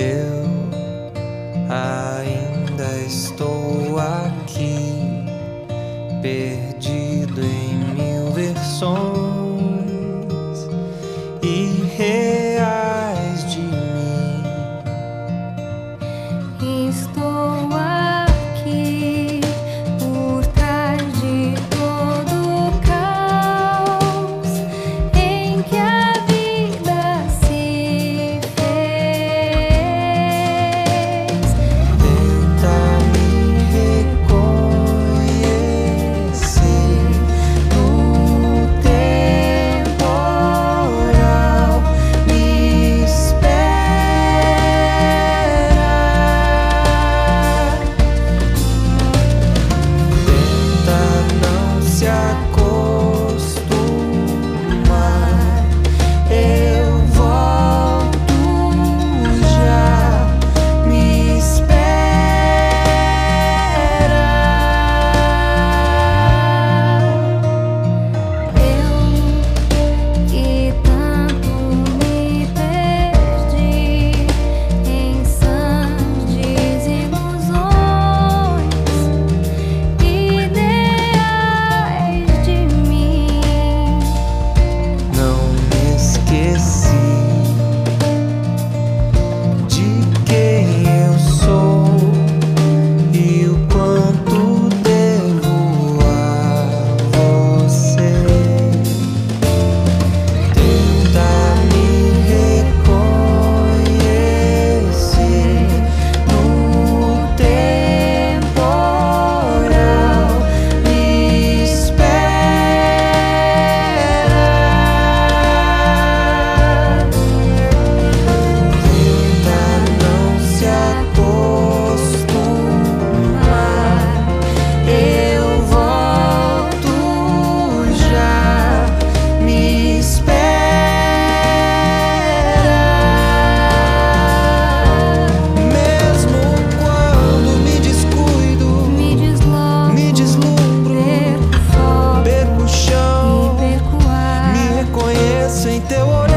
Eu ainda estou aqui, perdido em mil versões e reais de mim. Estou aqui. te voy